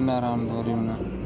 मैं आराम दो रही हूँ